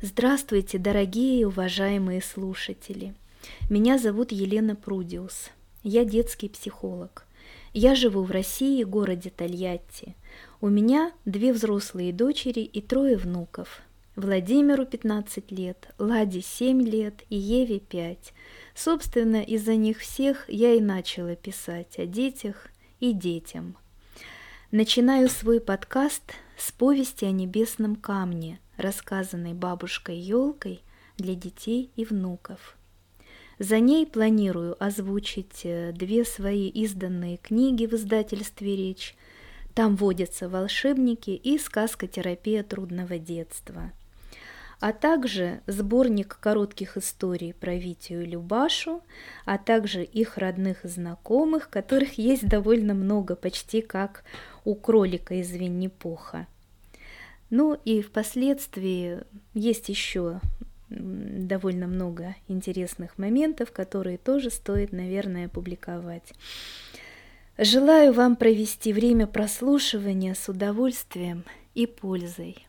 Здравствуйте, дорогие и уважаемые слушатели. Меня зовут Елена Прудиус. Я детский психолог. Я живу в России, городе Тольятти. У меня две взрослые дочери и трое внуков. Владимиру 15 лет, Ладе 7 лет и Еве 5. Собственно, из-за них всех я и начала писать о детях и детям. Начинаю свой подкаст с повести о небесном камне – рассказанной бабушкой-елкой для детей и внуков. За ней планирую озвучить э, две свои изданные книги в издательстве «Речь». Там водятся волшебники и сказка-терапия трудного детства. А также сборник коротких историй про Витю и Любашу, а также их родных и знакомых, которых есть довольно много, почти как у кролика из Винни-Пуха – ну и впоследствии есть еще довольно много интересных моментов, которые тоже стоит, наверное, опубликовать. Желаю вам провести время прослушивания с удовольствием и пользой.